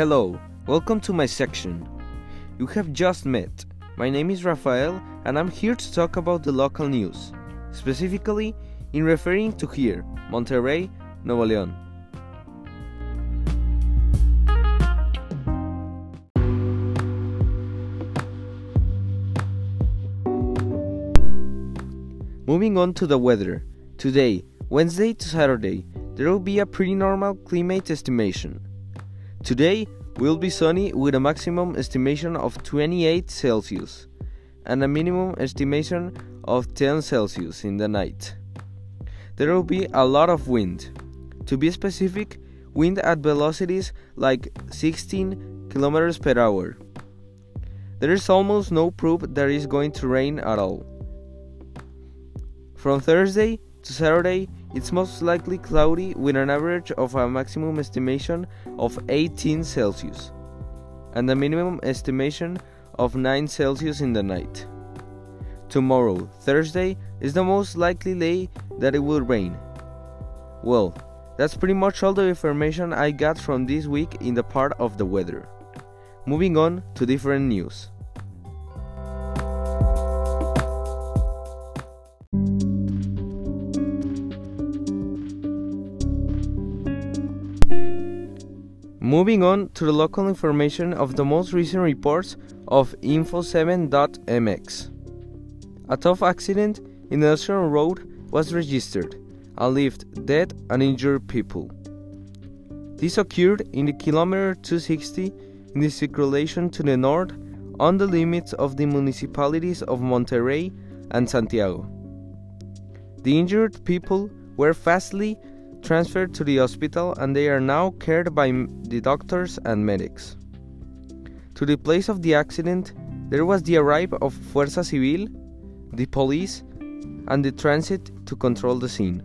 Hello, welcome to my section. You have just met. My name is Rafael and I'm here to talk about the local news, specifically in referring to here, Monterrey, Nuevo León. Moving on to the weather. Today, Wednesday to Saturday, there will be a pretty normal climate estimation. Today will be sunny with a maximum estimation of 28 Celsius and a minimum estimation of 10 Celsius in the night. There will be a lot of wind. To be specific, wind at velocities like 16 kilometers per hour. There is almost no proof that it is going to rain at all. From Thursday to Saturday, it's most likely cloudy with an average of a maximum estimation of 18 Celsius and a minimum estimation of 9 Celsius in the night. Tomorrow, Thursday, is the most likely day that it will rain. Well, that's pretty much all the information I got from this week in the part of the weather. Moving on to different news. Moving on to the local information of the most recent reports of Info7.mx. A tough accident in the National Road was registered and left dead and injured people. This occurred in the kilometer 260 in the circulation to the north on the limits of the municipalities of Monterrey and Santiago. The injured people were fastly transferred to the hospital and they are now cared by the doctors and medics. To the place of the accident, there was the arrival of Fuerza Civil, the police, and the transit to control the scene.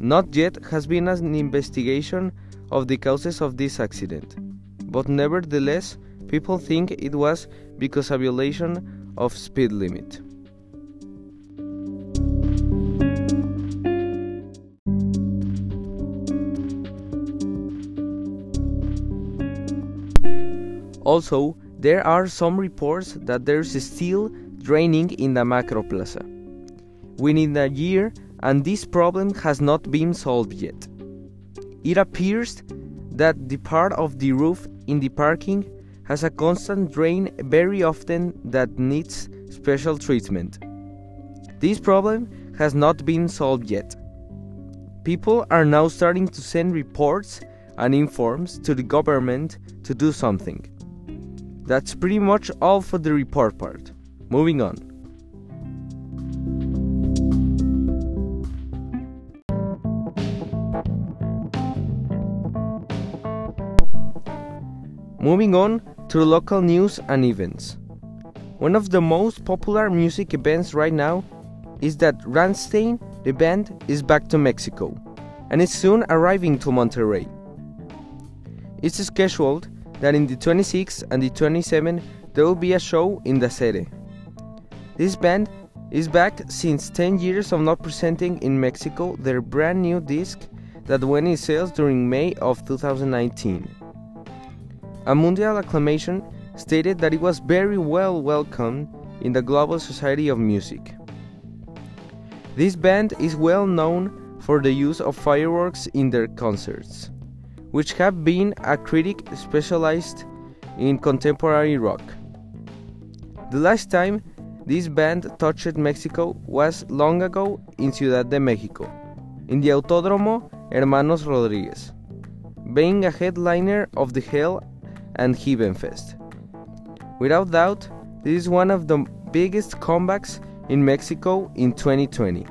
Not yet has been an investigation of the causes of this accident, but nevertheless, people think it was because a violation of speed limit. Also, there are some reports that there's still draining in the Macroplaza. Within a year, and this problem has not been solved yet. It appears that the part of the roof in the parking has a constant drain very often that needs special treatment. This problem has not been solved yet. People are now starting to send reports and informs to the government to do something. That's pretty much all for the report part. Moving on. Moving on to local news and events. One of the most popular music events right now is that Rammstein, the band, is back to Mexico and is soon arriving to Monterrey. It's scheduled that in the 26th and the 27th there will be a show in the city. This band is back since 10 years of not presenting in Mexico their brand new disc that went in sales during May of 2019. A mundial acclamation stated that it was very well welcomed in the global society of music. This band is well known for the use of fireworks in their concerts which have been a critic specialized in contemporary rock. The last time this band touched Mexico was long ago in Ciudad de Mexico, in the Autódromo Hermanos Rodriguez, being a headliner of the Hell and Heaven Fest. Without doubt, this is one of the biggest comebacks in Mexico in 2020.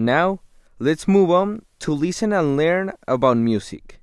Now, let's move on to listen and learn about music.